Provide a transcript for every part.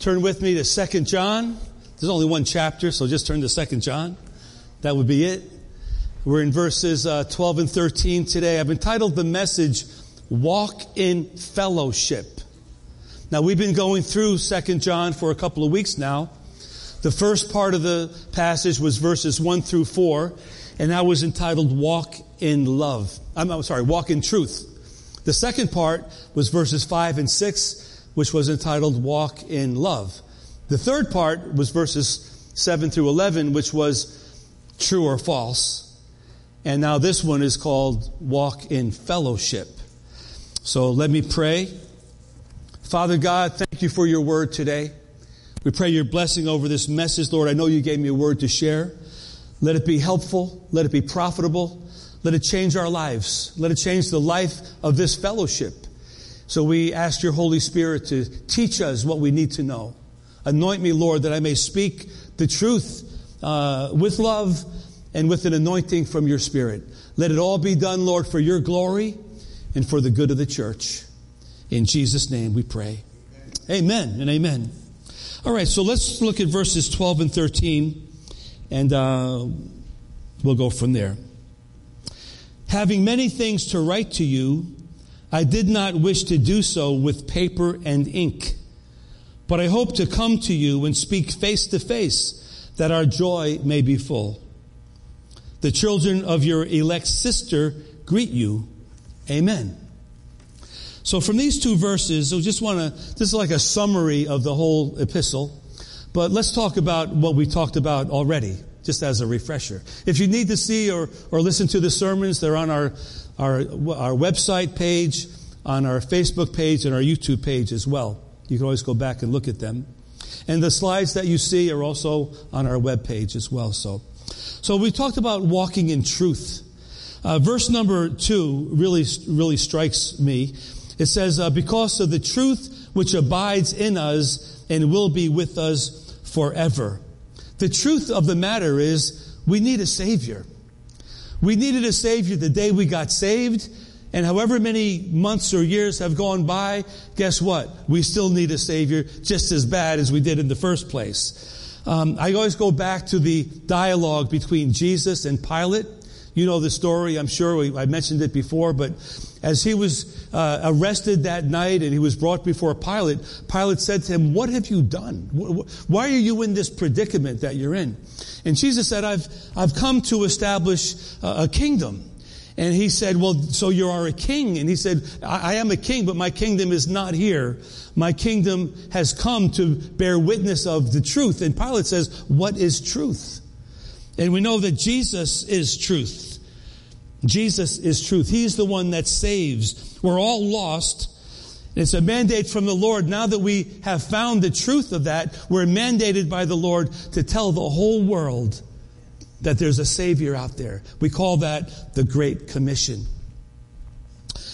Turn with me to Second John. There's only one chapter, so just turn to Second John. That would be it. We're in verses uh, 12 and 13 today. I've entitled the message, Walk in Fellowship. Now, we've been going through Second John for a couple of weeks now. The first part of the passage was verses 1 through 4, and that was entitled Walk in Love. I'm, I'm sorry, Walk in Truth. The second part was verses 5 and 6, which was entitled Walk in Love. The third part was verses 7 through 11, which was True or False. And now this one is called Walk in Fellowship. So let me pray. Father God, thank you for your word today. We pray your blessing over this message, Lord. I know you gave me a word to share. Let it be helpful. Let it be profitable. Let it change our lives. Let it change the life of this fellowship. So we ask your Holy Spirit to teach us what we need to know. Anoint me, Lord, that I may speak the truth uh, with love and with an anointing from your Spirit. Let it all be done, Lord, for your glory and for the good of the church. In Jesus' name we pray. Amen, and amen. All right, so let's look at verses 12 and 13, and uh, we'll go from there. Having many things to write to you, I did not wish to do so with paper and ink. But I hope to come to you and speak face to face that our joy may be full. The children of your elect sister greet you. Amen. So from these two verses, I just want to, this is like a summary of the whole epistle. But let's talk about what we talked about already just as a refresher. If you need to see or, or listen to the sermons, they're on our, our, our website page, on our Facebook page, and our YouTube page as well. You can always go back and look at them. And the slides that you see are also on our web page as well. So, so we talked about walking in truth. Uh, verse number two really, really strikes me. It says, uh, because of the truth which abides in us and will be with us forever. The truth of the matter is we need a Savior. We needed a Savior the day we got saved. And however many months or years have gone by, guess what? We still need a Savior just as bad as we did in the first place. Um, I always go back to the dialogue between Jesus and Pilate. You know the story, I'm sure. We, I mentioned it before, but as he was uh, arrested that night and he was brought before Pilate, Pilate said to him, What have you done? Why are you in this predicament that you're in? And Jesus said, I've, I've come to establish a kingdom. And he said, Well, so you are a king. And he said, I, I am a king, but my kingdom is not here. My kingdom has come to bear witness of the truth. And Pilate says, What is truth? And we know that Jesus is truth. Jesus is truth. He's the one that saves. We're all lost. It's a mandate from the Lord. Now that we have found the truth of that, we're mandated by the Lord to tell the whole world that there's a Savior out there. We call that the Great Commission.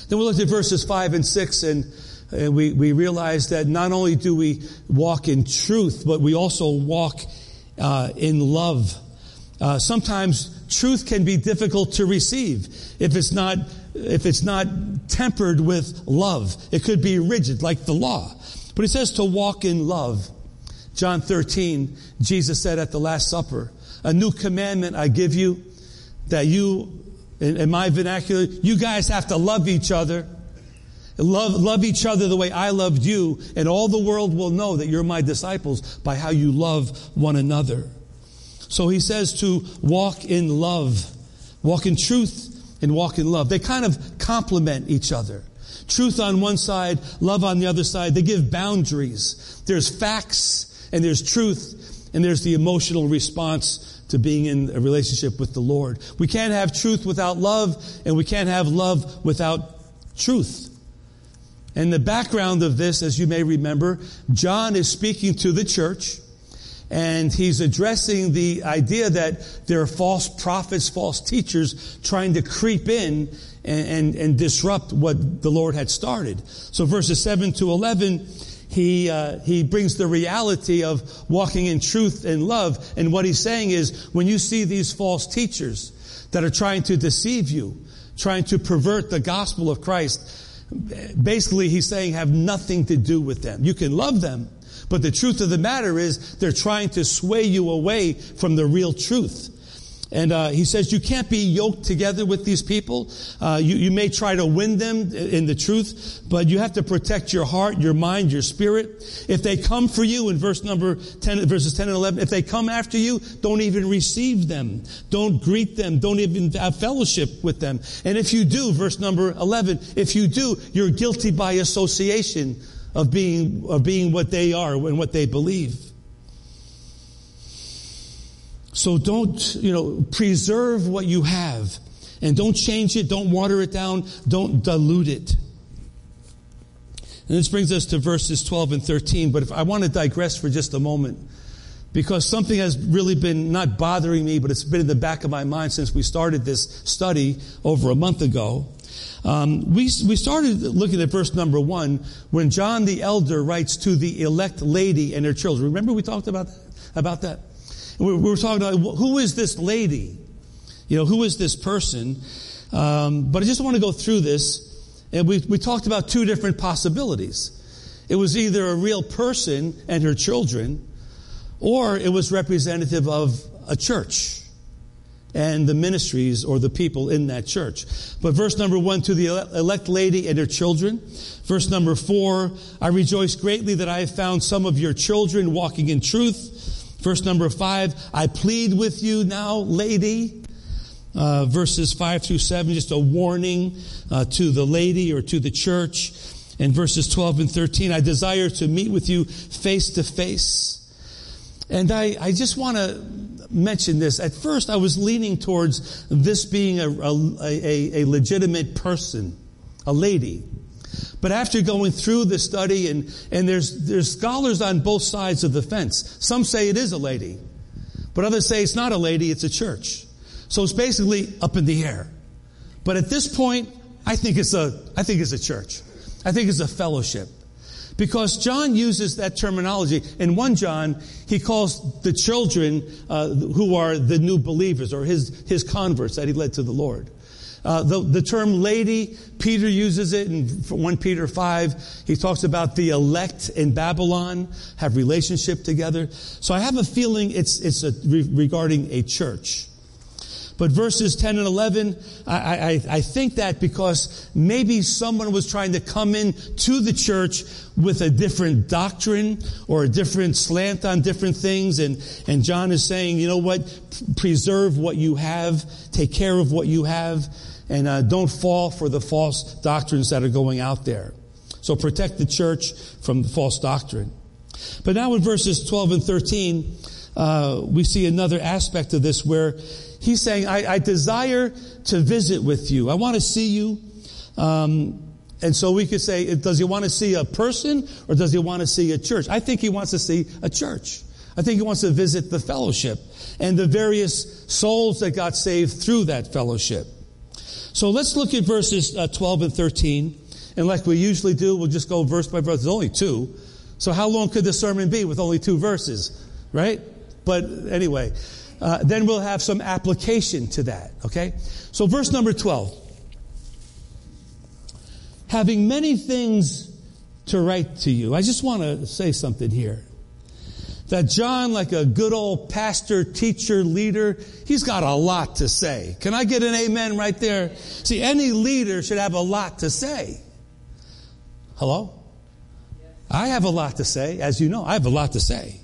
Then we looked at verses 5 and 6 and and we, we realize that not only do we walk in truth, but we also walk uh, in love. Uh, sometimes truth can be difficult to receive if it's not if it's not tempered with love. It could be rigid, like the law. But he says to walk in love. John 13, Jesus said at the Last Supper, "A new commandment I give you, that you, in, in my vernacular, you guys have to love each other." Love, love each other the way I loved you, and all the world will know that you're my disciples by how you love one another. So he says to walk in love, walk in truth and walk in love. They kind of complement each other. Truth on one side, love on the other side. They give boundaries. There's facts and there's truth and there's the emotional response to being in a relationship with the Lord. We can't have truth without love and we can't have love without truth. And the background of this, as you may remember, John is speaking to the church and he's addressing the idea that there are false prophets, false teachers trying to creep in and, and, and disrupt what the Lord had started. So verses 7 to 11, he, uh, he brings the reality of walking in truth and love. And what he's saying is, when you see these false teachers that are trying to deceive you, trying to pervert the gospel of Christ, basically he's saying have nothing to do with them. You can love them, but the truth of the matter is they're trying to sway you away from the real truth. And uh, he says you can't be yoked together with these people. Uh, you, you may try to win them in the truth, but you have to protect your heart, your mind, your spirit. If they come for you in verse number 10, verses 10 and 11, if they come after you, don't even receive them. Don't greet them. Don't even have fellowship with them. And if you do, verse number 11, if you do, you're guilty by association of being, of being what they are and what they believe. So don't, you know, preserve what you have and don't change it, don't water it down, don't dilute it. And this brings us to verses 12 and 13, but if I want to digress for just a moment because something has really been not bothering me, but it's been in the back of my mind since we started this study over a month ago. Um, we, we started looking at verse number one when John the elder writes to the elect lady and her children. Remember we talked about that? About that? We were talking about who is this lady? You know, who is this person? Um, but I just want to go through this. And we, we talked about two different possibilities. It was either a real person and her children, or it was representative of a church and the ministries or the people in that church. But verse number one, to the elect lady and her children. Verse number four, I rejoice greatly that I have found some of your children walking in truth. Verse number five, I plead with you now, lady. Uh, verses five through seven, just a warning uh, to the lady or to the church. And verses 12 and 13, I desire to meet with you face to face. And I, I just want to mention this. At first, I was leaning towards this being a, a, a, a legitimate person, a lady. But after going through the study, and, and there's, there's scholars on both sides of the fence. Some say it is a lady, but others say it's not a lady, it's a church. So it's basically up in the air. But at this point, I think it's a, I think it's a church. I think it's a fellowship. Because John uses that terminology. In 1 John, he calls the children uh, who are the new believers or his, his converts that he led to the Lord. Uh, the, the term lady, Peter uses it in 1 Peter 5. He talks about the elect in Babylon have relationship together. So I have a feeling it's, it's a, re- regarding a church. But verses 10 and 11, I, I, I, think that because maybe someone was trying to come in to the church with a different doctrine or a different slant on different things. And, and John is saying, you know what? Preserve what you have. Take care of what you have and uh, don't fall for the false doctrines that are going out there. So protect the church from the false doctrine. But now in verses 12 and 13, uh, we see another aspect of this where he's saying, I, I desire to visit with you. I want to see you. Um, and so we could say, does he want to see a person or does he want to see a church? I think he wants to see a church. I think he wants to visit the fellowship and the various souls that got saved through that fellowship. So let's look at verses uh, 12 and 13. And like we usually do, we'll just go verse by verse. There's only two. So how long could the sermon be with only two verses? Right? But anyway, uh, then we'll have some application to that. Okay? So verse number 12. Having many things to write to you. I just want to say something here that John, like a good old pastor, teacher, leader, he's got a lot to say. Can I get an amen right there? See, any leader should have a lot to say. Hello? I have a lot to say. As you know, I have a lot to say.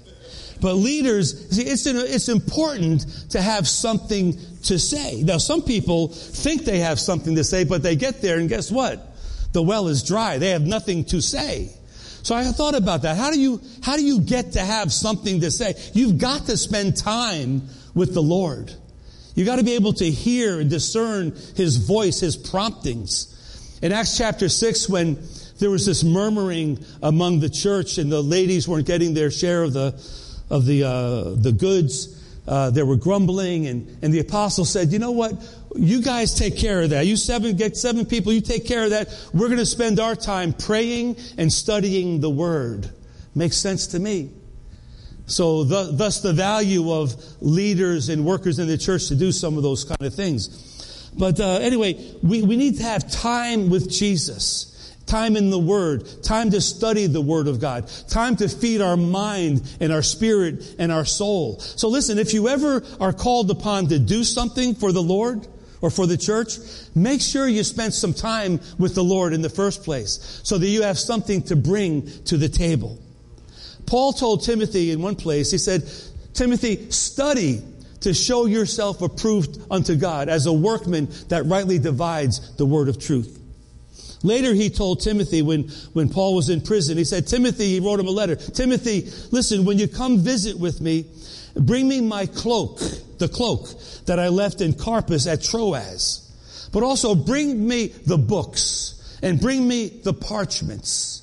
But leaders, see, it's, it's important to have something to say. Now, some people think they have something to say, but they get there and guess what? The well is dry. They have nothing to say. So I thought about that. How do you, how do you get to have something to say? You've got to spend time with the Lord. You've got to be able to hear and discern His voice, His promptings. In Acts chapter 6, when there was this murmuring among the church and the ladies weren't getting their share of the, of the, uh, the goods, uh, they were grumbling and, and the apostle said, you know what? you guys take care of that. You seven, get seven people, you take care of that. We're going to spend our time praying and studying the Word. Makes sense to me. So, the, thus the value of leaders and workers in the church to do some of those kind of things. But uh, anyway, we, we need to have time with Jesus. Time in the Word, time to study the Word of God, time to feed our mind and our spirit and our soul. So listen, if you ever are called upon to do something for the Lord, or for the church, make sure you spend some time with the Lord in the first place so that you have something to bring to the table. Paul told Timothy in one place, he said, Timothy, study to show yourself approved unto God as a workman that rightly divides the word of truth. Later, he told Timothy when, when Paul was in prison, he said, Timothy, he wrote him a letter. Timothy, listen, when you come visit with me, bring me my cloak, the cloak that I left in Carpus at Troas. But also bring me the books and bring me the parchments.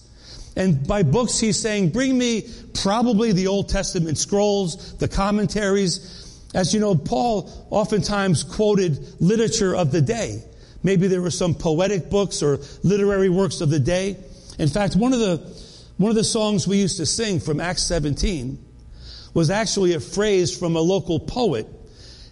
And by books, he's saying, bring me probably the Old Testament scrolls, the commentaries. As you know, Paul oftentimes quoted literature of the day. Maybe there were some poetic books or literary works of the day. In fact, one of the, one of the songs we used to sing from Acts 17 was actually a phrase from a local poet.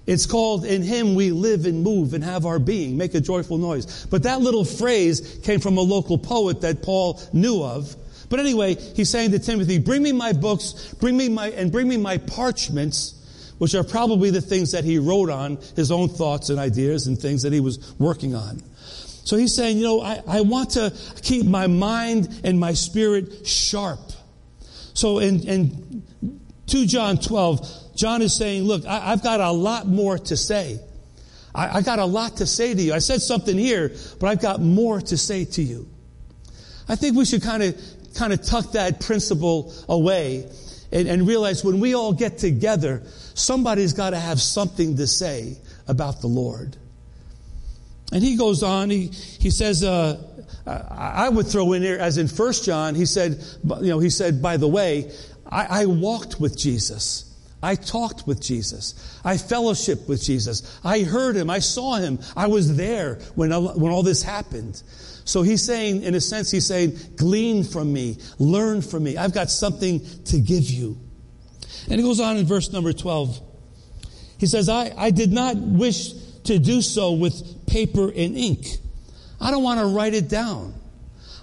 It's called, In Him we live and move and have our being. Make a joyful noise. But that little phrase came from a local poet that Paul knew of. But anyway, he's saying to Timothy, bring me my books, bring me my, and bring me my parchments, which are probably the things that he wrote on, his own thoughts and ideas and things that he was working on. So he's saying, you know, I, I want to keep my mind and my spirit sharp. So in, in 2 John 12, John is saying, look, I, have got a lot more to say. I, I got a lot to say to you. I said something here, but I've got more to say to you. I think we should kind of, kind of tuck that principle away and, and realize when we all get together, somebody's got to have something to say about the Lord. And he goes on, he, he says, uh, I would throw in here, as in First John, he said, you know, he said, by the way, I, I walked with Jesus. I talked with Jesus. I fellowshiped with Jesus. I heard him. I saw him. I was there when, when all this happened. So he's saying, in a sense, he's saying, glean from me, learn from me. I've got something to give you. And he goes on in verse number 12. He says, I, I did not wish to do so with paper and ink. I don't want to write it down.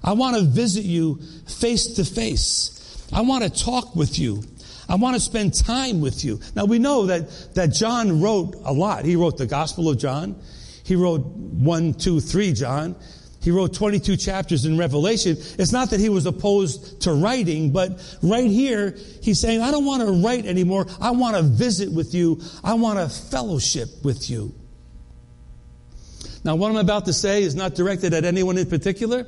I want to visit you face to face. I want to talk with you. I want to spend time with you. Now we know that, that John wrote a lot. He wrote the Gospel of John. He wrote one, two, three John. He wrote 22 chapters in Revelation. It's not that he was opposed to writing, but right here, he's saying, I don't want to write anymore. I want to visit with you. I want to fellowship with you. Now, what I'm about to say is not directed at anyone in particular,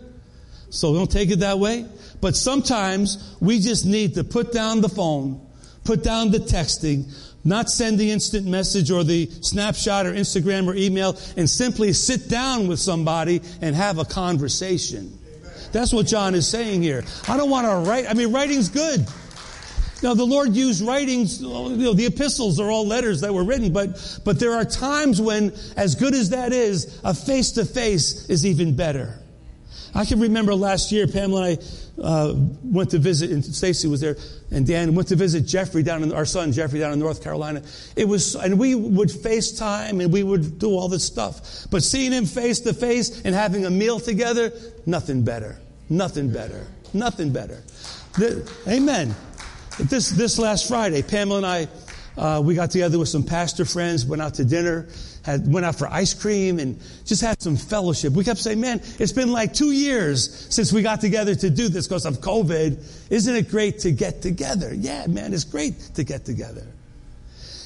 so don't take it that way. But sometimes we just need to put down the phone, put down the texting, not send the instant message or the snapshot or Instagram or email, and simply sit down with somebody and have a conversation. That's what John is saying here. I don't want to write. I mean, writing's good. Now, the Lord used writings, you know, the epistles are all letters that were written, but, but there are times when, as good as that is, a face to face is even better. I can remember last year, Pamela and I uh, went to visit, and Stacy was there, and Dan went to visit Jeffrey down in our son Jeffrey down in North Carolina. It was, and we would FaceTime and we would do all this stuff. But seeing him face to face and having a meal together, nothing better, nothing better, nothing better. The, amen. This this last Friday, Pamela and I, uh, we got together with some pastor friends, went out to dinner had, went out for ice cream and just had some fellowship. We kept saying, man, it's been like two years since we got together to do this because of COVID. Isn't it great to get together? Yeah, man, it's great to get together.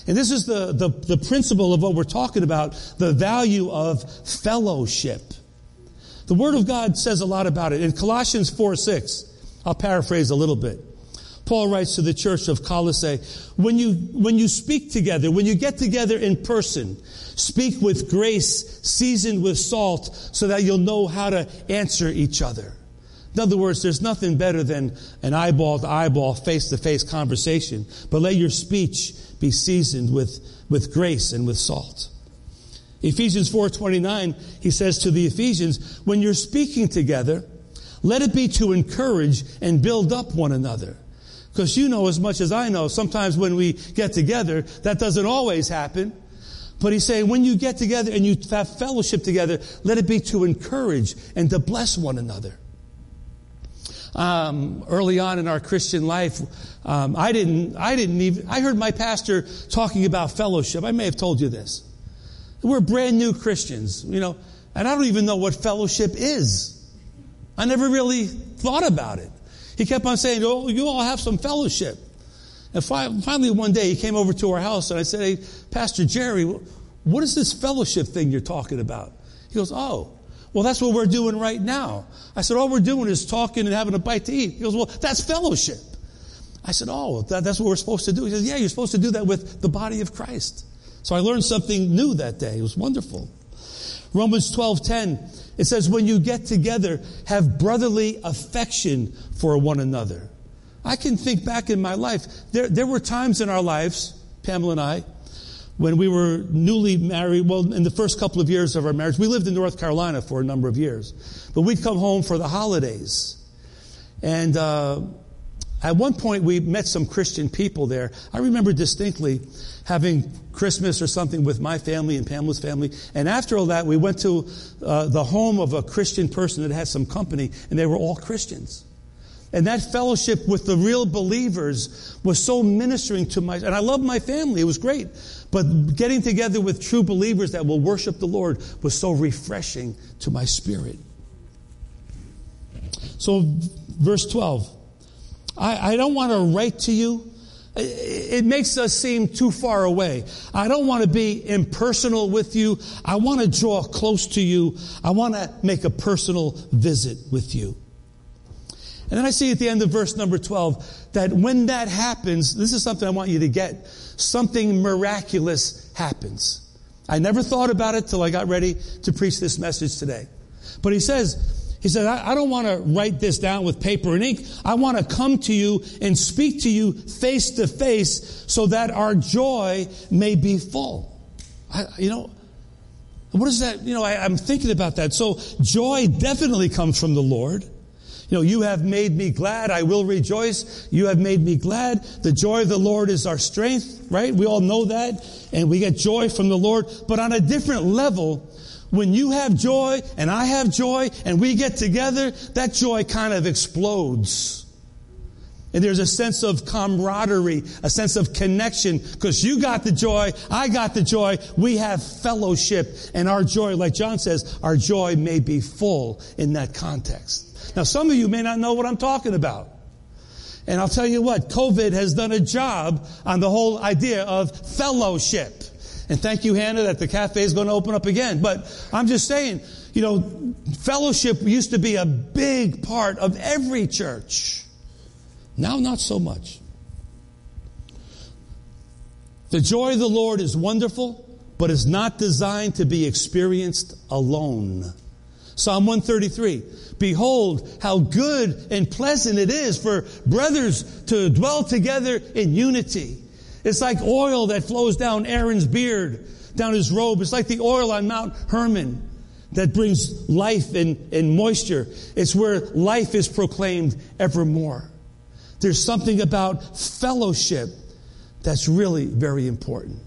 And this is the, the, the principle of what we're talking about, the value of fellowship. The Word of God says a lot about it. In Colossians 4 6, I'll paraphrase a little bit. Paul writes to the church of Colossae, when you, when you speak together, when you get together in person, speak with grace, seasoned with salt, so that you'll know how to answer each other. In other words, there's nothing better than an eyeball to eyeball, face to face conversation, but let your speech be seasoned with, with grace and with salt. Ephesians 4:29 he says to the Ephesians when you're speaking together let it be to encourage and build up one another because you know as much as I know, sometimes when we get together, that doesn't always happen. But he's saying when you get together and you have fellowship together, let it be to encourage and to bless one another. um, early on in our Christian life, um, I didn't, I didn't even, I heard my pastor talking about fellowship. I may have told you this. We're brand new Christians, you know, and I don't even know what fellowship is. I never really thought about it. He kept on saying, oh, you all have some fellowship. And finally one day he came over to our house and I said, hey, Pastor Jerry, what is this fellowship thing you're talking about? He goes, oh, well, that's what we're doing right now. I said, all we're doing is talking and having a bite to eat. He goes, well, that's fellowship. I said, oh, that, that's what we're supposed to do. He says, yeah, you're supposed to do that with the body of Christ. So I learned something new that day. It was wonderful. Romans 12:10 it says when you get together have brotherly affection for one another. I can think back in my life there there were times in our lives Pamela and I when we were newly married, well, in the first couple of years of our marriage, we lived in North Carolina for a number of years. But we'd come home for the holidays. And uh, at one point, we met some Christian people there. I remember distinctly having Christmas or something with my family and Pamela's family. And after all that, we went to uh, the home of a Christian person that had some company, and they were all Christians. And that fellowship with the real believers was so ministering to my, and I love my family. It was great. But getting together with true believers that will worship the Lord was so refreshing to my spirit. So, verse 12. I, I don't want to write to you. It makes us seem too far away. I don't want to be impersonal with you. I want to draw close to you. I want to make a personal visit with you. And then I see at the end of verse number 12 that when that happens, this is something I want you to get. Something miraculous happens. I never thought about it till I got ready to preach this message today. But he says, he said, I, I don't want to write this down with paper and ink. I want to come to you and speak to you face to face so that our joy may be full. I, you know, what is that? You know, I, I'm thinking about that. So joy definitely comes from the Lord. You know, you have made me glad. I will rejoice. You have made me glad. The joy of the Lord is our strength, right? We all know that. And we get joy from the Lord. But on a different level, when you have joy and I have joy and we get together, that joy kind of explodes. And there's a sense of camaraderie, a sense of connection, because you got the joy, I got the joy, we have fellowship, and our joy, like John says, our joy may be full in that context. Now, some of you may not know what I'm talking about. And I'll tell you what, COVID has done a job on the whole idea of fellowship. And thank you, Hannah, that the cafe is going to open up again. But I'm just saying, you know, fellowship used to be a big part of every church. Now, not so much. The joy of the Lord is wonderful, but is not designed to be experienced alone. Psalm 133. Behold, how good and pleasant it is for brothers to dwell together in unity. It's like oil that flows down Aaron's beard, down his robe. It's like the oil on Mount Hermon that brings life and, and moisture. It's where life is proclaimed evermore. There's something about fellowship that's really very important.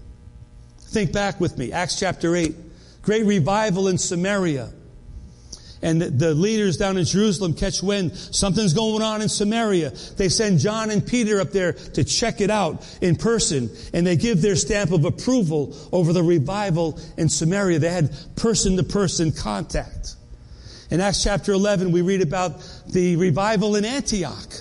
Think back with me, Acts chapter 8. Great revival in Samaria and the leaders down in Jerusalem catch wind. Something's going on in Samaria. They send John and Peter up there to check it out in person, and they give their stamp of approval over the revival in Samaria. They had person to person contact. In Acts chapter 11, we read about the revival in Antioch.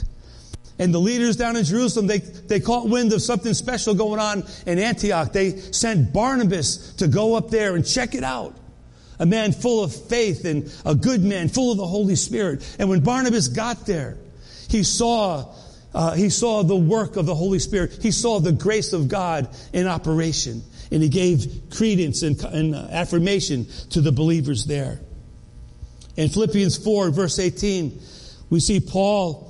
And the leaders down in Jerusalem, they, they caught wind of something special going on in Antioch. They sent Barnabas to go up there and check it out a man full of faith and a good man, full of the Holy Spirit. And when Barnabas got there, he saw, uh, he saw the work of the Holy Spirit. He saw the grace of God in operation. And he gave credence and, and uh, affirmation to the believers there. In Philippians 4, verse 18, we see Paul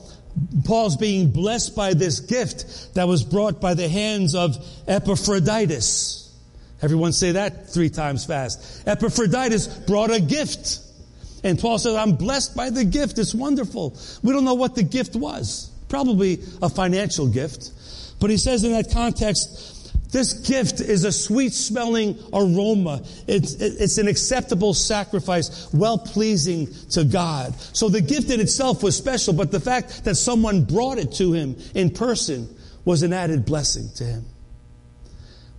Paul's being blessed by this gift that was brought by the hands of Epaphroditus. Everyone say that three times fast. Epaphroditus brought a gift. And Paul says, I'm blessed by the gift. It's wonderful. We don't know what the gift was. Probably a financial gift. But he says in that context This gift is a sweet smelling aroma. It's, it's an acceptable sacrifice, well pleasing to God. So the gift in itself was special, but the fact that someone brought it to him in person was an added blessing to him.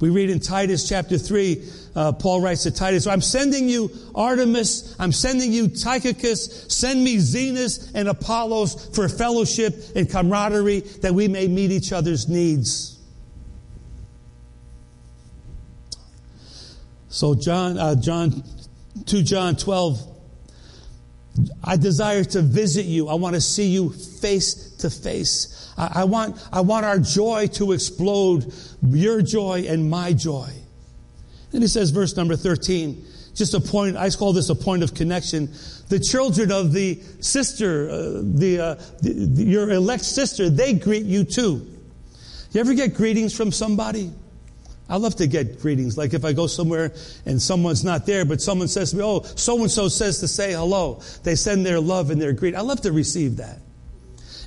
We read in Titus chapter 3, uh, Paul writes to Titus, I'm sending you Artemas, I'm sending you Tychicus, send me Zenas and Apollos for fellowship and camaraderie that we may meet each other's needs. So John, uh, John, 2 John 12, I desire to visit you. I want to see you face to face. I, want, I want our joy to explode, your joy and my joy. Then he says, verse number 13, just a point, I call this a point of connection. The children of the sister, uh, the, uh, the, the, your elect sister, they greet you too. You ever get greetings from somebody? I love to get greetings. Like if I go somewhere and someone's not there, but someone says to me, oh, so and so says to say hello. They send their love and their greet. I love to receive that.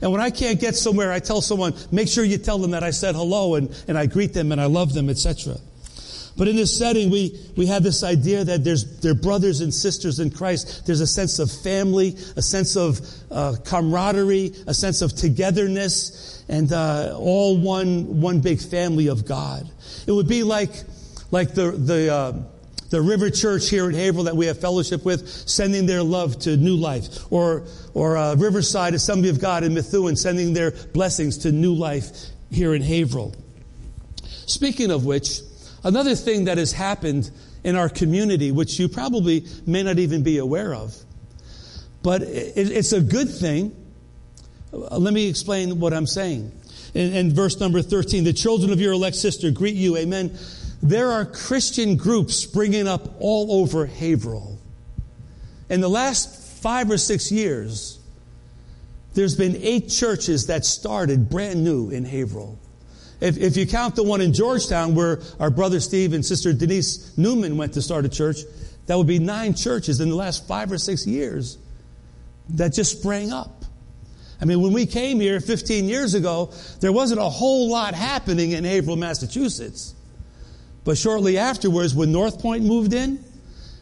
And when I can't get somewhere, I tell someone, make sure you tell them that I said hello and, and I greet them and I love them, etc. But in this setting, we, we have this idea that there's, they're brothers and sisters in Christ. There's a sense of family, a sense of uh, camaraderie, a sense of togetherness, and uh, all one, one big family of God. It would be like, like the, the, uh, the River Church here in Haverhill that we have fellowship with, sending their love to New Life, or or uh, Riverside Assembly of God in Methuen, sending their blessings to New Life here in Haverhill. Speaking of which, another thing that has happened in our community, which you probably may not even be aware of, but it, it's a good thing. Let me explain what I'm saying. In, in verse number 13, the children of your elect sister greet you, amen there are Christian groups springing up all over Haverhill. In the last five or six years, there's been eight churches that started brand new in Haverhill. If, if you count the one in Georgetown where our brother Steve and sister Denise Newman went to start a church, that would be nine churches in the last five or six years that just sprang up. I mean, when we came here 15 years ago, there wasn't a whole lot happening in Haverhill, Massachusetts. But shortly afterwards, when North Point moved in,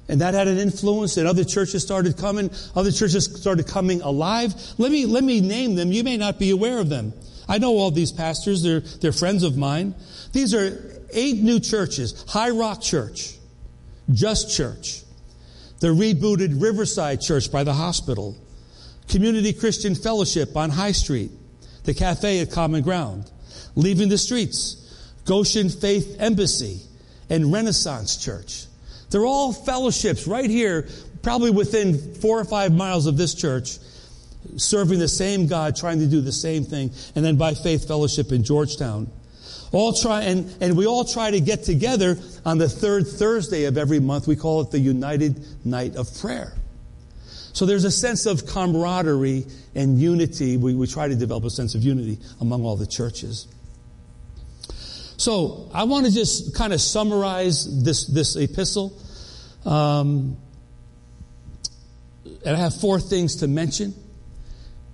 and that had an influence, and other churches started coming, other churches started coming alive. Let me, let me name them. You may not be aware of them. I know all these pastors. They're, they're friends of mine. These are eight new churches. High Rock Church, Just Church, the rebooted Riverside Church by the hospital, Community Christian Fellowship on High Street, the cafe at Common Ground, Leaving the Streets, Goshen Faith Embassy, and Renaissance Church. They're all fellowships right here, probably within four or five miles of this church, serving the same God, trying to do the same thing. And then by faith fellowship in Georgetown. All try, and, and we all try to get together on the third Thursday of every month. We call it the United Night of Prayer. So there's a sense of camaraderie and unity. We, we try to develop a sense of unity among all the churches. So I want to just kind of summarize this, this epistle. Um, and I have four things to mention.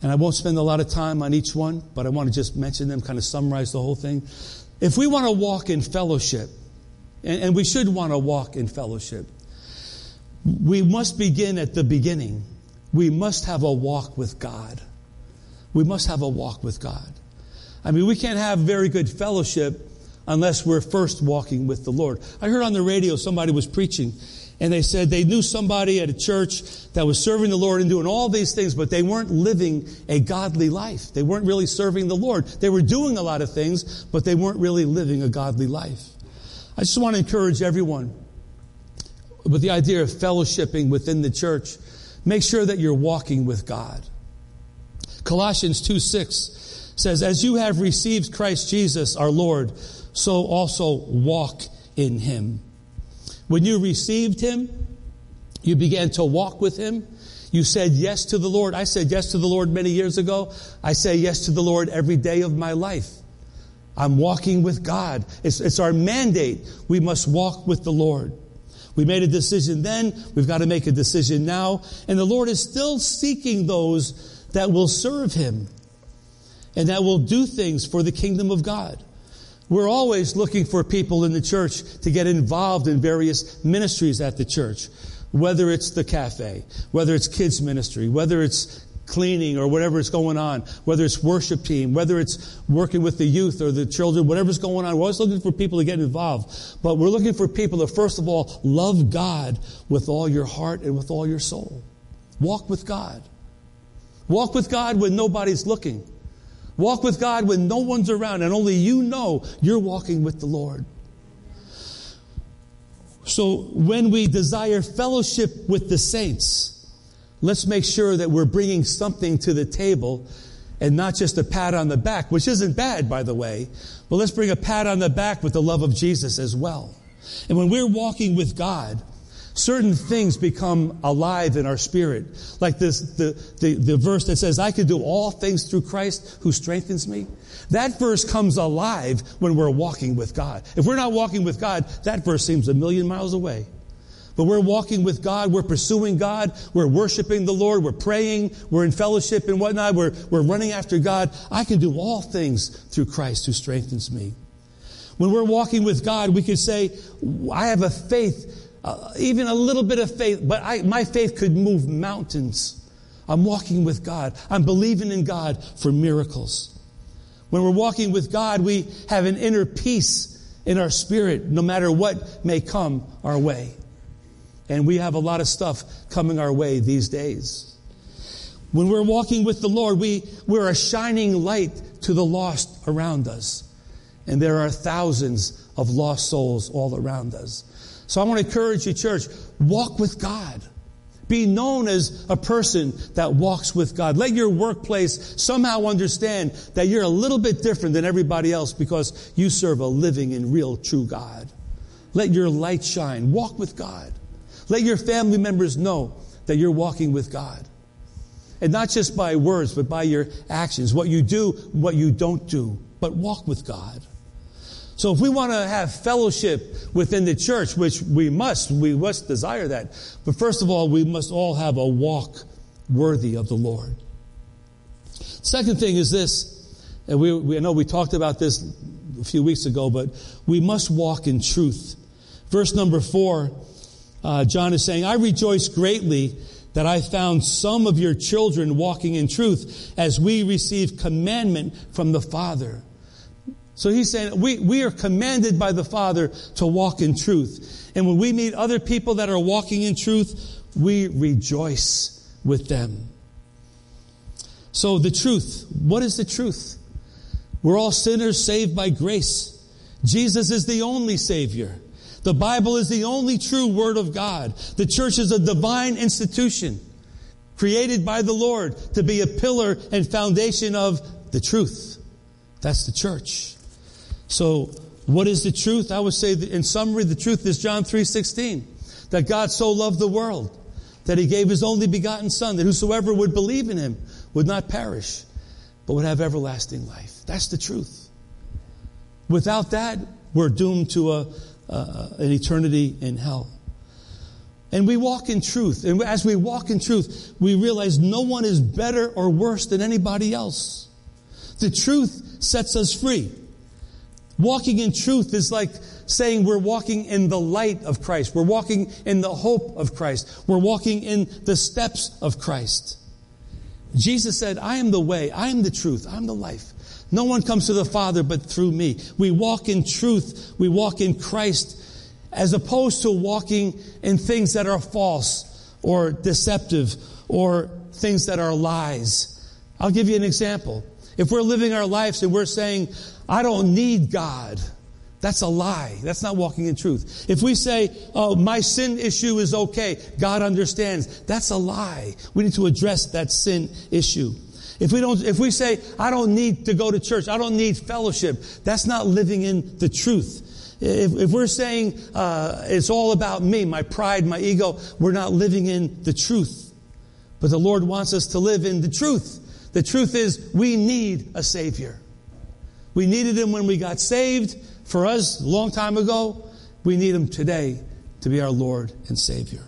And I won't spend a lot of time on each one, but I want to just mention them, kind of summarize the whole thing. If we want to walk in fellowship, and, and we should want to walk in fellowship, we must begin at the beginning. We must have a walk with God. We must have a walk with God. I mean, we can't have very good fellowship unless we're first walking with the Lord. I heard on the radio somebody was preaching and they said they knew somebody at a church that was serving the Lord and doing all these things, but they weren't living a godly life. They weren't really serving the Lord. They were doing a lot of things, but they weren't really living a godly life. I just want to encourage everyone with the idea of fellowshipping within the church. Make sure that you're walking with God. Colossians 2 6 says, As you have received Christ Jesus our Lord, so also walk in him. When you received him, you began to walk with him. You said yes to the Lord. I said yes to the Lord many years ago. I say yes to the Lord every day of my life. I'm walking with God. It's, it's our mandate. We must walk with the Lord. We made a decision then. We've got to make a decision now. And the Lord is still seeking those that will serve him and that will do things for the kingdom of God. We're always looking for people in the church to get involved in various ministries at the church. Whether it's the cafe, whether it's kids ministry, whether it's cleaning or whatever is going on, whether it's worship team, whether it's working with the youth or the children, whatever's going on. We're always looking for people to get involved. But we're looking for people to first of all love God with all your heart and with all your soul. Walk with God. Walk with God when nobody's looking. Walk with God when no one's around and only you know you're walking with the Lord. So when we desire fellowship with the saints, let's make sure that we're bringing something to the table and not just a pat on the back, which isn't bad, by the way, but let's bring a pat on the back with the love of Jesus as well. And when we're walking with God, certain things become alive in our spirit. Like this, the, the, the verse that says, I can do all things through Christ who strengthens me. That verse comes alive when we're walking with God. If we're not walking with God, that verse seems a million miles away. But we're walking with God. We're pursuing God. We're worshiping the Lord. We're praying. We're in fellowship and whatnot. We're, we're running after God. I can do all things through Christ who strengthens me. When we're walking with God, we can say, I have a faith, uh, even a little bit of faith, but I, my faith could move mountains. I'm walking with God. I'm believing in God for miracles. When we're walking with God, we have an inner peace in our spirit, no matter what may come our way. And we have a lot of stuff coming our way these days. When we're walking with the Lord, we, we're a shining light to the lost around us. And there are thousands of lost souls all around us. So I want to encourage you, church, walk with God. Be known as a person that walks with God. Let your workplace somehow understand that you're a little bit different than everybody else because you serve a living and real true God. Let your light shine. Walk with God. Let your family members know that you're walking with God. And not just by words, but by your actions. What you do, what you don't do. But walk with God. So if we want to have fellowship within the church, which we must, we must desire that. But first of all, we must all have a walk worthy of the Lord. Second thing is this, and we, we I know we talked about this a few weeks ago, but we must walk in truth. Verse number four uh, John is saying, I rejoice greatly that I found some of your children walking in truth as we receive commandment from the Father. So he's saying we, we are commanded by the Father to walk in truth. And when we meet other people that are walking in truth, we rejoice with them. So the truth, what is the truth? We're all sinners saved by grace. Jesus is the only Savior. The Bible is the only true Word of God. The church is a divine institution created by the Lord to be a pillar and foundation of the truth. That's the church. So, what is the truth? I would say in summary, the truth is John 3.16. That God so loved the world that he gave his only begotten son that whosoever would believe in him would not perish, but would have everlasting life. That's the truth. Without that, we're doomed to a, uh, an eternity in hell. And we walk in truth. And as we walk in truth, we realize no one is better or worse than anybody else. The truth sets us free. Walking in truth is like saying we're walking in the light of Christ. We're walking in the hope of Christ. We're walking in the steps of Christ. Jesus said, I am the way, I am the truth, I'm the life. No one comes to the Father but through me. We walk in truth. We walk in Christ as opposed to walking in things that are false or deceptive or things that are lies. I'll give you an example. If we're living our lives and we're saying, I don't need God, that's a lie. That's not walking in truth. If we say, oh, my sin issue is okay, God understands, that's a lie. We need to address that sin issue. If we don't, if we say, I don't need to go to church, I don't need fellowship, that's not living in the truth. If, if we're saying uh, it's all about me, my pride, my ego, we're not living in the truth. But the Lord wants us to live in the truth. The truth is we need a Savior. We needed Him when we got saved. For us, a long time ago, we need Him today to be our Lord and Savior.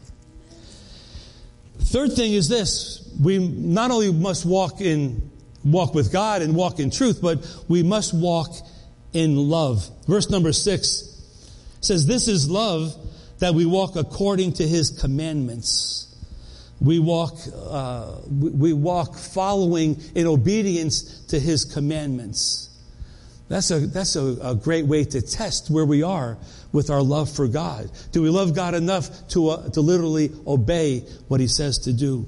Third thing is this we not only must walk in walk with God and walk in truth, but we must walk in love. Verse number six says, This is love that we walk according to his commandments. We walk, uh, we walk following in obedience to his commandments. That's a, that's a, a, great way to test where we are with our love for God. Do we love God enough to, uh, to literally obey what he says to do?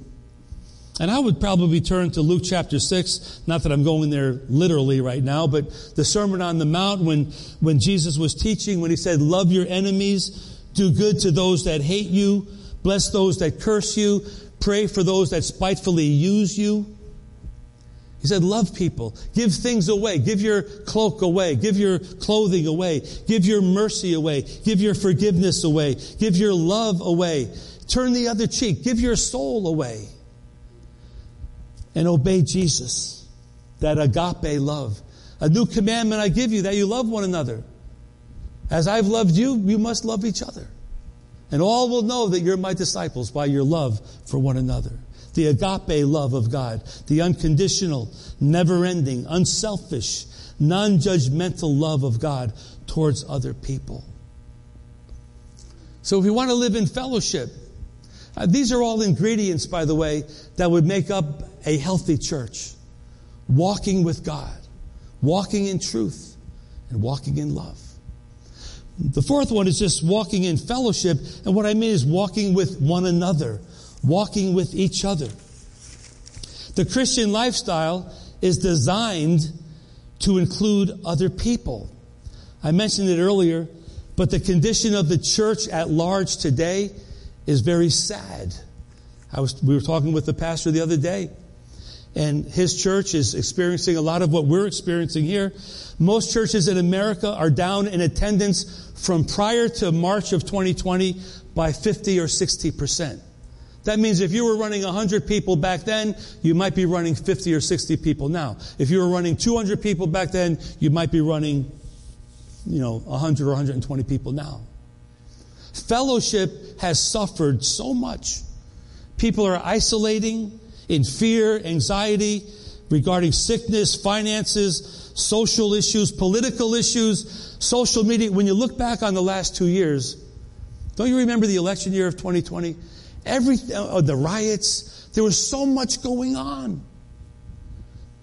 And I would probably turn to Luke chapter 6. Not that I'm going there literally right now, but the Sermon on the Mount when, when Jesus was teaching, when he said, love your enemies, do good to those that hate you, bless those that curse you, pray for those that spitefully use you. He said, love people. Give things away. Give your cloak away. Give your clothing away. Give your mercy away. Give your forgiveness away. Give your love away. Turn the other cheek. Give your soul away. And obey Jesus. That agape love. A new commandment I give you that you love one another. As I've loved you, you must love each other. And all will know that you're my disciples by your love for one another the agape love of God, the unconditional, never ending, unselfish, non judgmental love of God towards other people. So if we want to live in fellowship, uh, these are all ingredients, by the way, that would make up a healthy church. Walking with God, walking in truth, and walking in love. The fourth one is just walking in fellowship, and what I mean is walking with one another walking with each other. The Christian lifestyle is designed to include other people. I mentioned it earlier, but the condition of the church at large today is very sad. I was, we were talking with the pastor the other day, and his church is experiencing a lot of what we're experiencing here. Most churches in America are down in attendance from prior to March of 2020 by 50 or 60 percent. That means if you were running 100 people back then, you might be running 50 or 60 people now. If you were running 200 people back then, you might be running, you know, 100 or 120 people now. Fellowship has suffered so much. People are isolating in fear, anxiety regarding sickness, finances, social issues, political issues, social media. When you look back on the last two years, don't you remember the election year of 2020? Everything, uh, the riots. There was so much going on.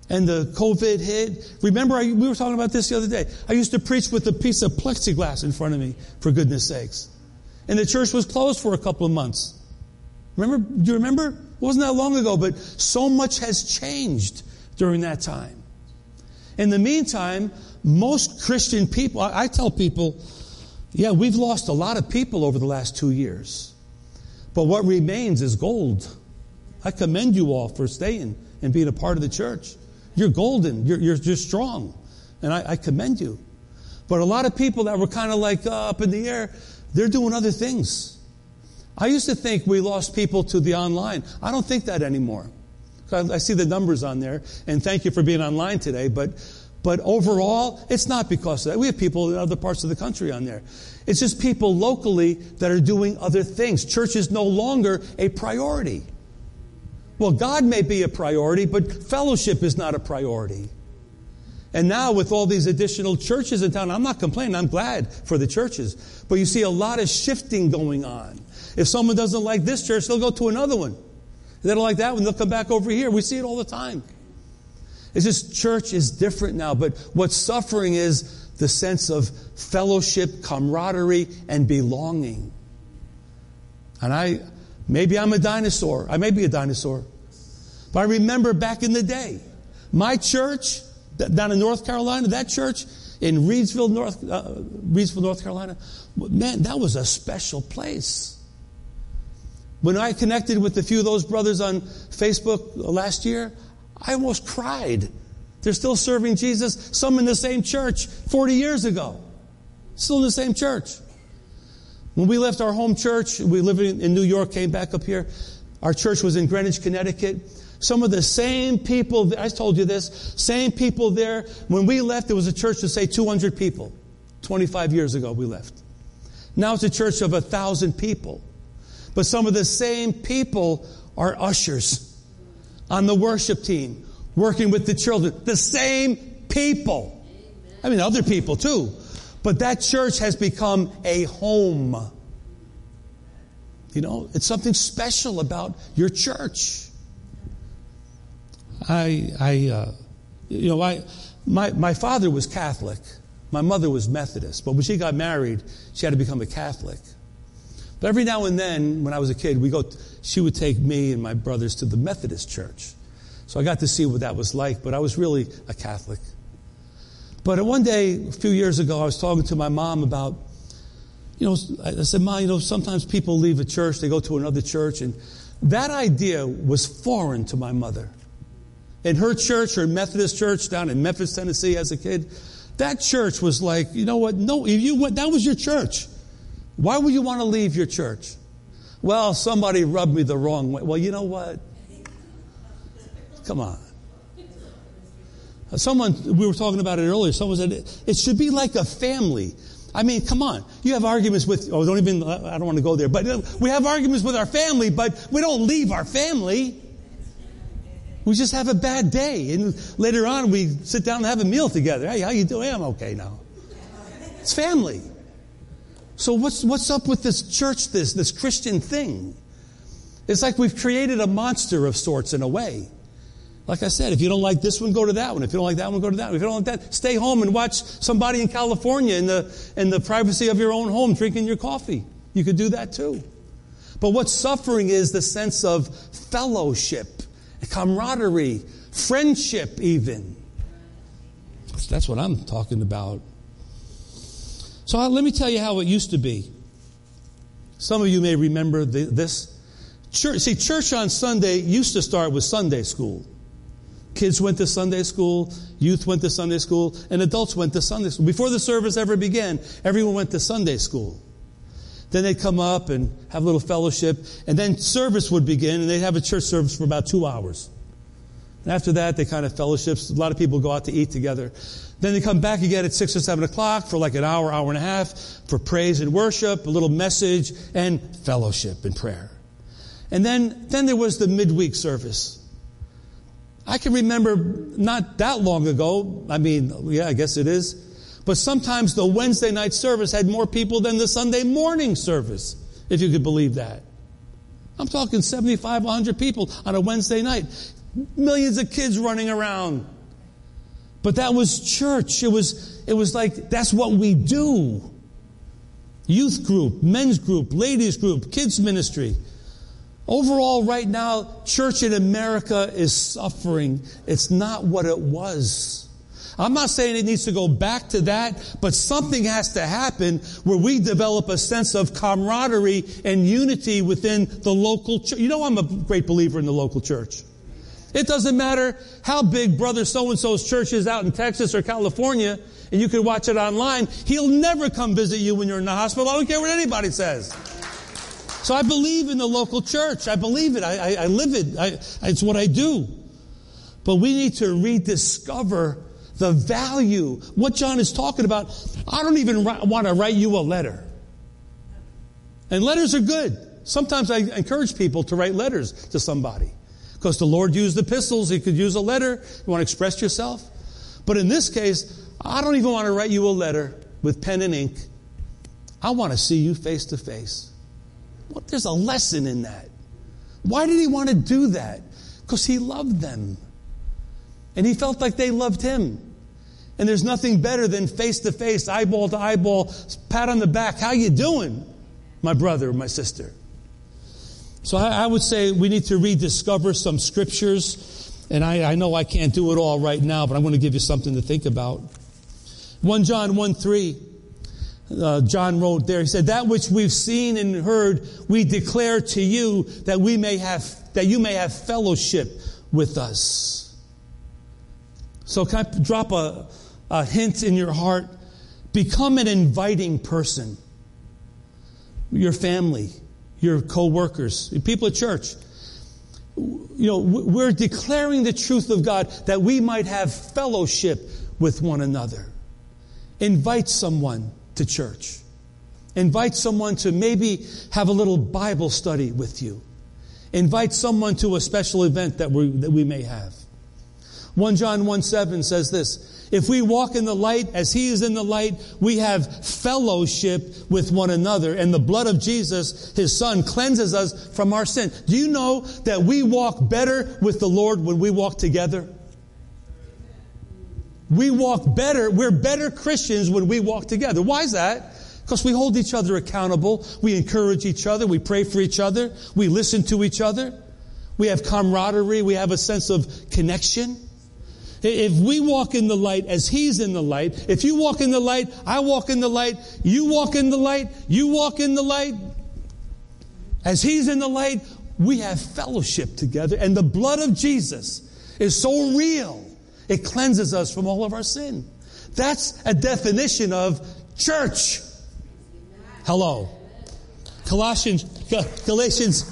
And the COVID hit. Remember, I, we were talking about this the other day. I used to preach with a piece of plexiglass in front of me, for goodness sakes. And the church was closed for a couple of months. Remember? Do you remember? It wasn't that long ago, but so much has changed during that time. In the meantime, most Christian people, I, I tell people, yeah, we've lost a lot of people over the last two years. But what remains is gold. I commend you all for staying and being a part of the church. You're golden. You're, you're, you're strong. And I, I, commend you. But a lot of people that were kind of like uh, up in the air, they're doing other things. I used to think we lost people to the online. I don't think that anymore. I see the numbers on there, and thank you for being online today. But, but overall, it's not because of that. We have people in other parts of the country on there. It's just people locally that are doing other things. Church is no longer a priority. Well, God may be a priority, but fellowship is not a priority. And now, with all these additional churches in town, I'm not complaining, I'm glad for the churches. But you see a lot of shifting going on. If someone doesn't like this church, they'll go to another one. They don't like that one, they'll come back over here. We see it all the time. It's just church is different now, but what's suffering is the sense of fellowship, camaraderie, and belonging. And I, maybe I'm a dinosaur. I may be a dinosaur. But I remember back in the day, my church down in North Carolina, that church in Reidsville, North, uh, Reidsville, North Carolina, man, that was a special place. When I connected with a few of those brothers on Facebook last year, I almost cried they're still serving Jesus, some in the same church 40 years ago. Still in the same church. When we left our home church, we lived in New York, came back up here. Our church was in Greenwich, Connecticut. Some of the same people, I told you this, same people there. When we left, there was a church to say 200 people. 25 years ago, we left. Now it's a church of a thousand people. But some of the same people are ushers on the worship team, working with the children. The same people. I mean, other people too. But that church has become a home. You know, it's something special about your church. I, I, uh, you know, I, my, my father was Catholic. My mother was Methodist. But when she got married, she had to become a Catholic. But every now and then, when I was a kid, we go, she would take me and my brothers to the Methodist church. So I got to see what that was like, but I was really a Catholic. But one day, a few years ago, I was talking to my mom about, you know, I said, Mom, you know, sometimes people leave a church, they go to another church, and that idea was foreign to my mother. In her church, her Methodist church down in Memphis, Tennessee, as a kid, that church was like, you know what? No, you went, that was your church. Why would you want to leave your church? Well, somebody rubbed me the wrong way. Well, you know what? Come on. Someone, we were talking about it earlier, someone said it should be like a family. I mean, come on. You have arguments with, oh, don't even, I don't want to go there, but we have arguments with our family, but we don't leave our family. We just have a bad day. And later on, we sit down and have a meal together. Hey, how you doing? I'm okay now. It's family. So what's, what's up with this church, this, this Christian thing? It's like we've created a monster of sorts in a way. Like I said, if you don't like this one, go to that one. If you don't like that one, go to that one. If you don't like that, stay home and watch somebody in California in the, in the privacy of your own home drinking your coffee. You could do that too. But what's suffering is the sense of fellowship, camaraderie, friendship even. That's what I'm talking about. So let me tell you how it used to be. Some of you may remember the, this. Church, see, church on Sunday used to start with Sunday school. Kids went to Sunday school, youth went to Sunday school, and adults went to Sunday school. Before the service ever began, everyone went to Sunday school. Then they'd come up and have a little fellowship, and then service would begin, and they'd have a church service for about two hours. And after that, they kind of fellowships. A lot of people go out to eat together. Then they come back again at six or seven o'clock for like an hour, hour and a half for praise and worship, a little message, and fellowship and prayer. And then, then there was the midweek service. I can remember not that long ago, I mean, yeah, I guess it is, but sometimes the Wednesday night service had more people than the Sunday morning service, if you could believe that. I'm talking 75, 100 people on a Wednesday night. Millions of kids running around. But that was church. It was, it was like, that's what we do. Youth group, men's group, ladies group, kids ministry. Overall, right now, church in America is suffering. It's not what it was. I'm not saying it needs to go back to that, but something has to happen where we develop a sense of camaraderie and unity within the local church. You know, I'm a great believer in the local church. It doesn't matter how big brother so and so's church is out in Texas or California, and you can watch it online. He'll never come visit you when you're in the hospital. I don't care what anybody says. So I believe in the local church. I believe it. I, I, I live it. I, it's what I do. But we need to rediscover the value. What John is talking about. I don't even want to write you a letter. And letters are good. Sometimes I encourage people to write letters to somebody. Because the Lord used epistles, He could use a letter. You want to express yourself? But in this case, I don't even want to write you a letter with pen and ink. I want to see you face to face. Well, there's a lesson in that. Why did he want to do that? Because he loved them. And he felt like they loved him. And there's nothing better than face to face, eyeball to eyeball, pat on the back. How you doing, my brother, my sister? So I, I would say we need to rediscover some scriptures. And I, I know I can't do it all right now, but I'm going to give you something to think about. 1 John 1 3 uh, John wrote there. He said, "That which we've seen and heard, we declare to you, that we may have that you may have fellowship with us." So, can I drop a, a hint in your heart? Become an inviting person. Your family, your co-workers, people at church. You know, we're declaring the truth of God that we might have fellowship with one another. Invite someone to church. Invite someone to maybe have a little Bible study with you. Invite someone to a special event that we, that we may have. 1 John 1 7 says this If we walk in the light as he is in the light, we have fellowship with one another, and the blood of Jesus, his son, cleanses us from our sin. Do you know that we walk better with the Lord when we walk together? We walk better, we're better Christians when we walk together. Why is that? Because we hold each other accountable, we encourage each other, we pray for each other, we listen to each other, we have camaraderie, we have a sense of connection. If we walk in the light as He's in the light, if you walk in the light, I walk in the light, you walk in the light, you walk in the light, as He's in the light, we have fellowship together. And the blood of Jesus is so real, it cleanses us from all of our sin. That's a definition of church. Hello. Colossians, Galatians,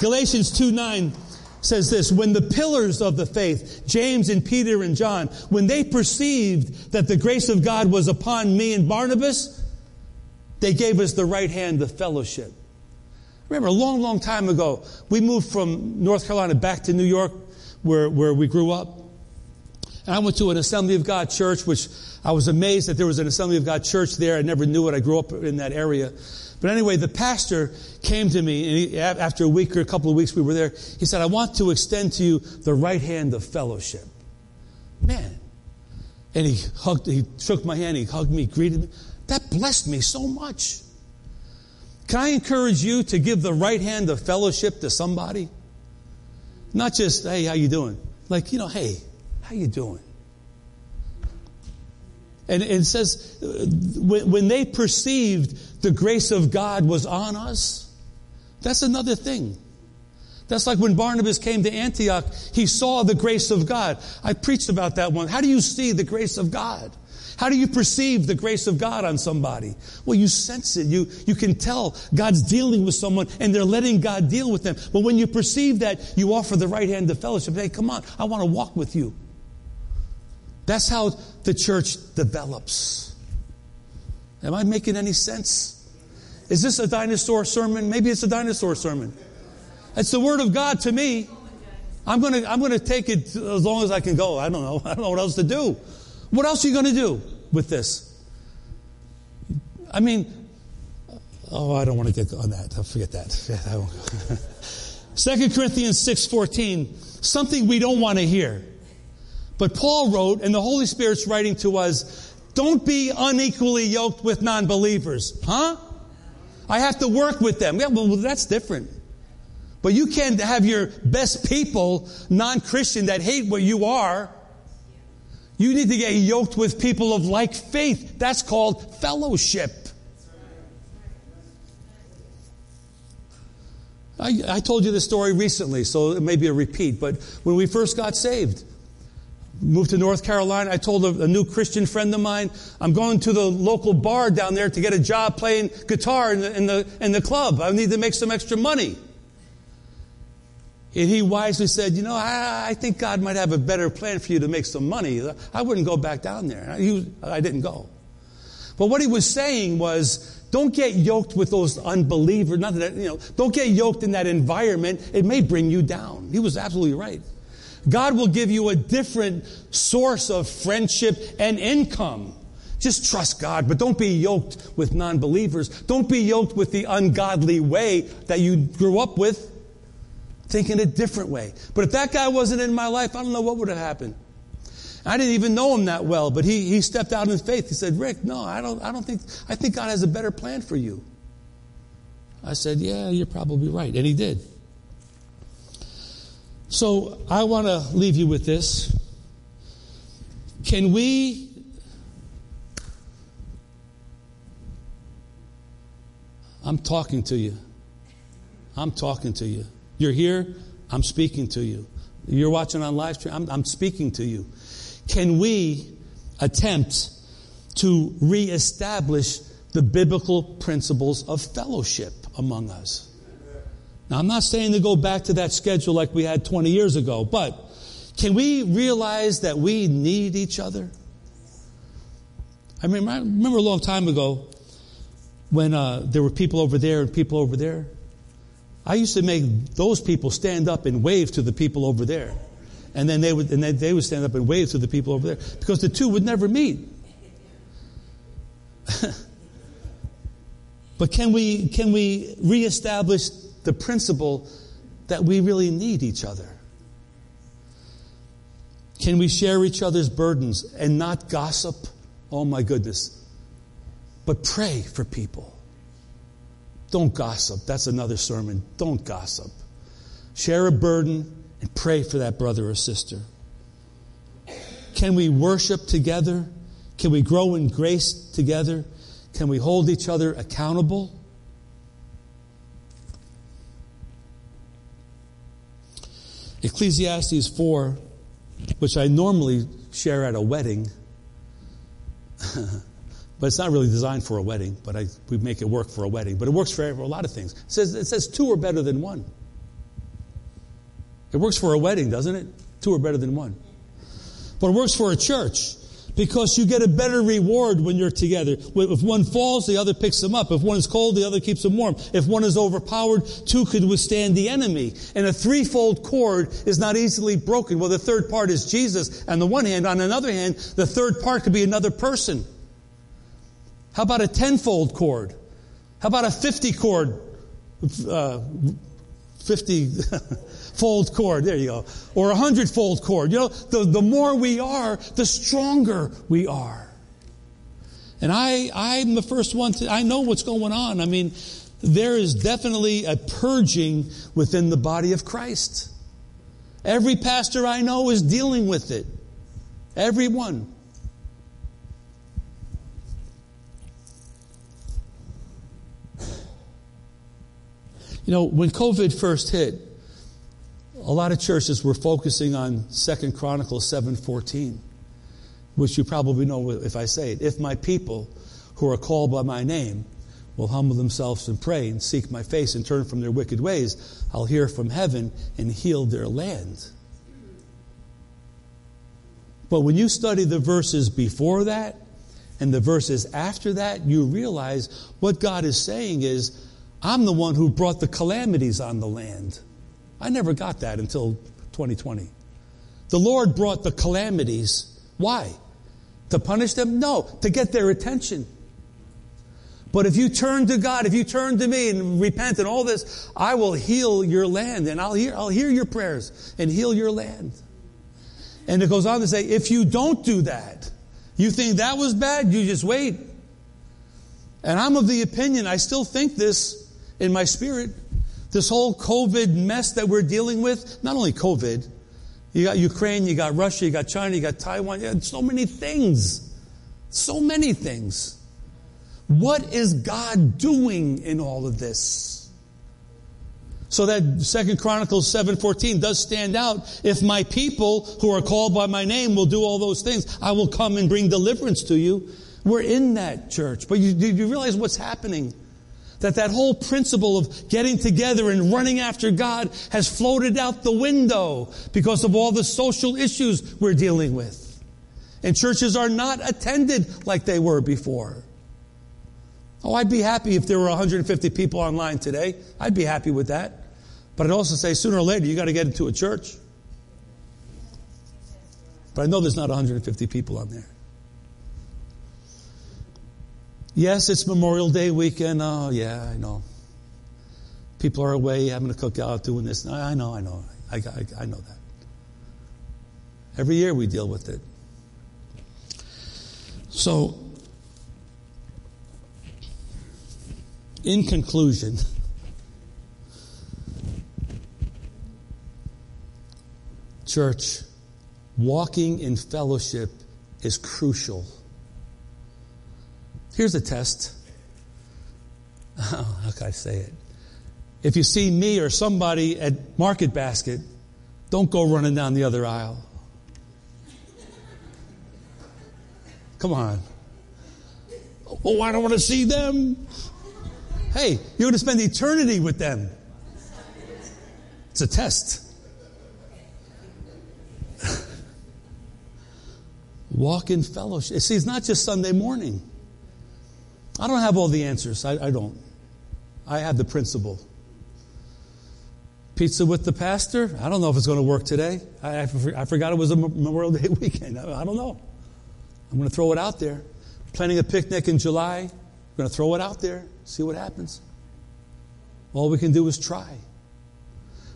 Galatians 2 9 says this when the pillars of the faith, James and Peter and John, when they perceived that the grace of God was upon me and Barnabas, they gave us the right hand of fellowship. Remember, a long, long time ago, we moved from North Carolina back to New York, where, where we grew up. And I went to an Assembly of God church, which I was amazed that there was an Assembly of God church there. I never knew it. I grew up in that area. But anyway, the pastor came to me, and he, after a week or a couple of weeks we were there, he said, I want to extend to you the right hand of fellowship. Man. And he hugged, he shook my hand, he hugged me, greeted me. That blessed me so much. Can I encourage you to give the right hand of fellowship to somebody? Not just, hey, how you doing? Like, you know, hey, how you doing? And it says, when they perceived the grace of God was on us, that's another thing. That's like when Barnabas came to Antioch, he saw the grace of God. I preached about that one. How do you see the grace of God? How do you perceive the grace of God on somebody? Well, you sense it. You, you can tell God's dealing with someone and they're letting God deal with them. But when you perceive that, you offer the right hand of fellowship. Hey, come on, I want to walk with you. That's how the church develops. Am I making any sense? Is this a dinosaur sermon? Maybe it's a dinosaur sermon. It's the word of God to me. I'm going to I'm going to take it as long as I can go. I don't know. I don't know what else to do. What else are you going to do with this? I mean, oh, I don't want to get on that. I'll forget that. Second Corinthians 6:14, something we don't want to hear. But Paul wrote, and the Holy Spirit's writing to us, don't be unequally yoked with non believers. Huh? I have to work with them. Yeah, well, that's different. But you can't have your best people, non Christian, that hate what you are. You need to get yoked with people of like faith. That's called fellowship. I, I told you this story recently, so it may be a repeat, but when we first got saved, moved to North Carolina. I told a, a, new Christian friend of mine, I'm going to the local bar down there to get a job playing guitar in the, in the, in the club. I need to make some extra money. And he wisely said, You know, I, I think God might have a better plan for you to make some money. I wouldn't go back down there. He, I didn't go. But what he was saying was, don't get yoked with those unbelievers. Not that, you know, don't get yoked in that environment. It may bring you down. He was absolutely right. God will give you a different source of friendship and income. Just trust God, but don't be yoked with non believers. Don't be yoked with the ungodly way that you grew up with, Think in a different way. But if that guy wasn't in my life, I don't know what would have happened. I didn't even know him that well, but he, he stepped out in faith. He said, Rick, no, I don't, I don't think, I think God has a better plan for you. I said, yeah, you're probably right. And he did. So I want to leave you with this. Can we I'm talking to you. I'm talking to you. You're here, I'm speaking to you. You're watching on live stream, I'm, I'm speaking to you. Can we attempt to reestablish the biblical principles of fellowship among us? Now, I'm not saying to go back to that schedule like we had 20 years ago, but can we realize that we need each other? I remember a long time ago when uh, there were people over there and people over there. I used to make those people stand up and wave to the people over there. and then they would and then they would stand up and wave to the people over there because the two would never meet. but can we can we reestablish the principle that we really need each other? Can we share each other's burdens and not gossip? Oh my goodness. But pray for people. Don't gossip. That's another sermon. Don't gossip. Share a burden and pray for that brother or sister. Can we worship together? Can we grow in grace together? Can we hold each other accountable? Ecclesiastes 4, which I normally share at a wedding, but it's not really designed for a wedding, but I, we make it work for a wedding. But it works for, for a lot of things. It says, it says two are better than one. It works for a wedding, doesn't it? Two are better than one. But it works for a church because you get a better reward when you're together. If one falls, the other picks them up. If one is cold, the other keeps them warm. If one is overpowered, two could withstand the enemy. And a threefold cord is not easily broken. Well, the third part is Jesus on the one hand. On another hand, the third part could be another person. How about a tenfold cord? How about a 50 cord? Uh, 50 fold cord. There you go. Or a hundredfold cord. You know, the, the more we are, the stronger we are. And I, I'm the first one to, I know what's going on. I mean, there is definitely a purging within the body of Christ. Every pastor I know is dealing with it. Everyone. You know, when COVID first hit, a lot of churches were focusing on Second Chronicles 7:14, which you probably know if I say it. If my people who are called by my name will humble themselves and pray and seek my face and turn from their wicked ways, I'll hear from heaven and heal their land. But when you study the verses before that and the verses after that, you realize what God is saying is, I'm the one who brought the calamities on the land. I never got that until 2020. The Lord brought the calamities. Why? To punish them? No, to get their attention. But if you turn to God, if you turn to me and repent and all this, I will heal your land and I'll hear, I'll hear your prayers and heal your land. And it goes on to say, if you don't do that, you think that was bad, you just wait. And I'm of the opinion, I still think this, in my spirit. This whole COVID mess that we're dealing with, not only COVID, you got Ukraine, you got Russia, you got China, you got Taiwan, you got so many things. So many things. What is God doing in all of this? So that Second Chronicles 7:14 does stand out. If my people who are called by my name will do all those things, I will come and bring deliverance to you. We're in that church. But you, do you realize what's happening? That that whole principle of getting together and running after God has floated out the window because of all the social issues we're dealing with. And churches are not attended like they were before. Oh, I'd be happy if there were 150 people online today. I'd be happy with that. But I'd also say sooner or later you got to get into a church. But I know there's not 150 people on there. Yes, it's Memorial Day weekend. Oh, yeah, I know. People are away having a cookout, doing this. I know, I know. I, I, I know that. Every year we deal with it. So, in conclusion, church, walking in fellowship is crucial. Here's a test. Oh, how can I say it? If you see me or somebody at Market Basket, don't go running down the other aisle. Come on. Oh, I don't want to see them. Hey, you're going to spend eternity with them. It's a test. Walk in fellowship. See, it's not just Sunday morning. I don't have all the answers. I, I don't. I have the principle. Pizza with the pastor? I don't know if it's going to work today. I, I forgot it was a Memorial Day weekend. I don't know. I'm going to throw it out there. Planning a picnic in July. I'm going to throw it out there, see what happens. All we can do is try.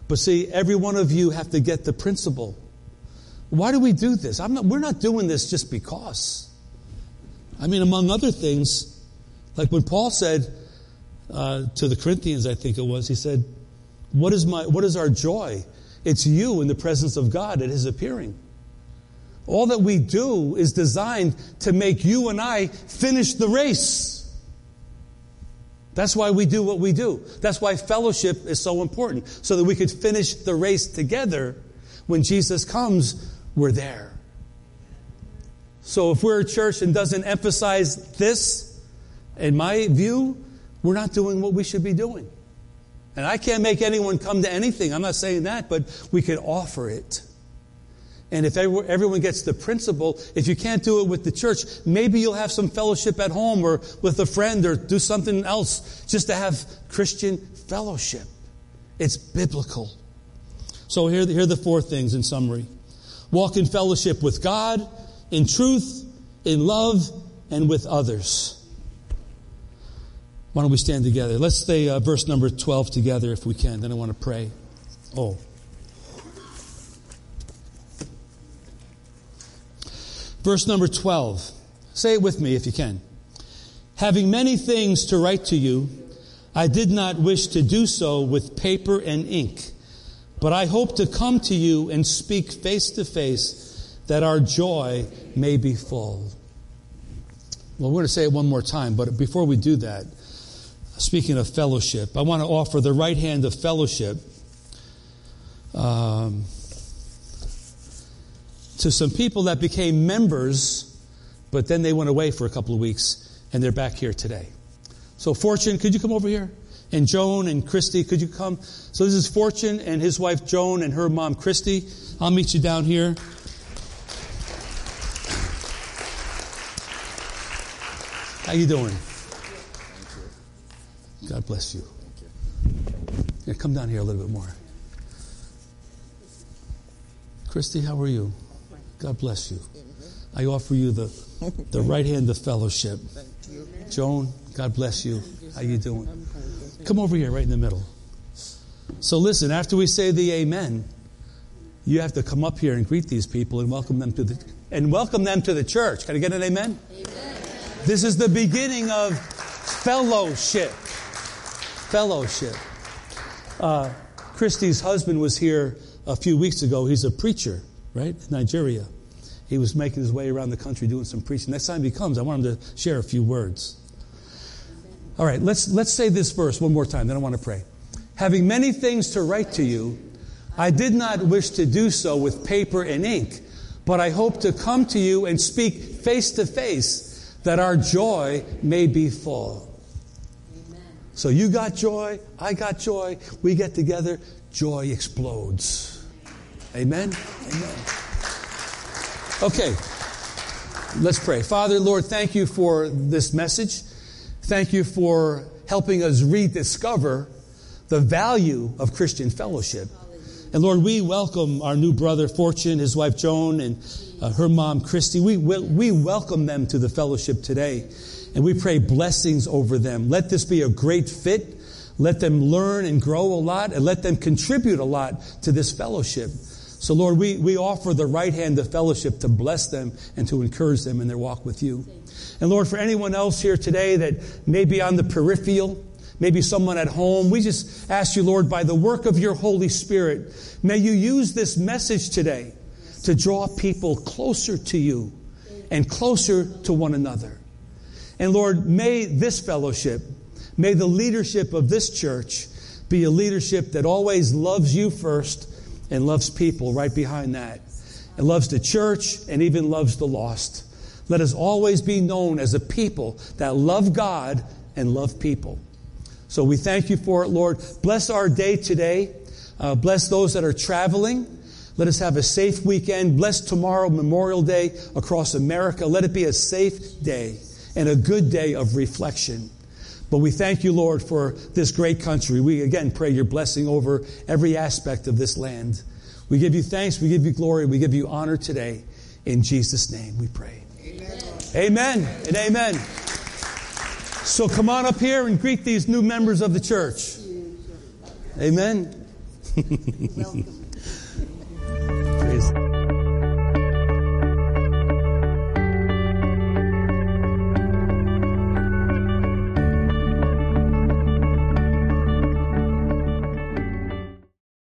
But see, every one of you have to get the principle. Why do we do this? Not, we're not doing this just because. I mean, among other things, like when Paul said uh, to the Corinthians, I think it was, he said, what is, my, what is our joy? It's you in the presence of God at His appearing. All that we do is designed to make you and I finish the race. That's why we do what we do. That's why fellowship is so important, so that we could finish the race together. When Jesus comes, we're there. So if we're a church and doesn't emphasize this, in my view, we're not doing what we should be doing. And I can't make anyone come to anything. I'm not saying that, but we can offer it. And if everyone gets the principle, if you can't do it with the church, maybe you'll have some fellowship at home or with a friend or do something else just to have Christian fellowship. It's biblical. So here, here are the four things in summary. Walk in fellowship with God, in truth, in love, and with others. Why don't we stand together? Let's say uh, verse number 12 together if we can. Then I want to pray. Oh. Verse number 12. Say it with me if you can. Having many things to write to you, I did not wish to do so with paper and ink, but I hope to come to you and speak face to face that our joy may be full. Well, we're going to say it one more time, but before we do that, Speaking of fellowship, I want to offer the right hand of fellowship um, to some people that became members, but then they went away for a couple of weeks and they're back here today. So, Fortune, could you come over here? And Joan and Christy, could you come? So, this is Fortune and his wife Joan and her mom Christy. I'll meet you down here. How you doing? God bless you. Yeah, come down here a little bit more. Christy, how are you? God bless you. I offer you the, the right hand of fellowship. Joan, God bless you. How you doing? Come over here, right in the middle. So listen, after we say the amen, you have to come up here and greet these people and welcome them to the and welcome them to the church. Can I get an amen? amen. This is the beginning of fellowship fellowship. Uh, Christy's husband was here a few weeks ago. He's a preacher, right? In Nigeria. He was making his way around the country doing some preaching. Next time he comes, I want him to share a few words. All right, let's, let's say this verse one more time, then I want to pray. Having many things to write to you, I did not wish to do so with paper and ink, but I hope to come to you and speak face to face that our joy may be full. So you got joy, I got joy, we get together, joy explodes. Amen? Amen. Okay, let's pray. Father, Lord, thank you for this message. Thank you for helping us rediscover the value of Christian fellowship. And Lord, we welcome our new brother Fortune, his wife Joan, and uh, her mom Christy. We, we welcome them to the fellowship today. And we pray blessings over them. Let this be a great fit. Let them learn and grow a lot and let them contribute a lot to this fellowship. So, Lord, we, we offer the right hand of fellowship to bless them and to encourage them in their walk with you. And Lord, for anyone else here today that may be on the peripheral, maybe someone at home, we just ask you, Lord, by the work of your Holy Spirit, may you use this message today to draw people closer to you and closer to one another. And Lord, may this fellowship, may the leadership of this church be a leadership that always loves you first and loves people right behind that. And loves the church and even loves the lost. Let us always be known as a people that love God and love people. So we thank you for it, Lord. Bless our day today. Uh, bless those that are traveling. Let us have a safe weekend. Bless tomorrow, Memorial Day, across America. Let it be a safe day and a good day of reflection. But we thank you, Lord, for this great country. We again pray your blessing over every aspect of this land. We give you thanks, we give you glory, we give you honor today. In Jesus' name we pray. Amen, amen and amen. So come on up here and greet these new members of the church. Amen.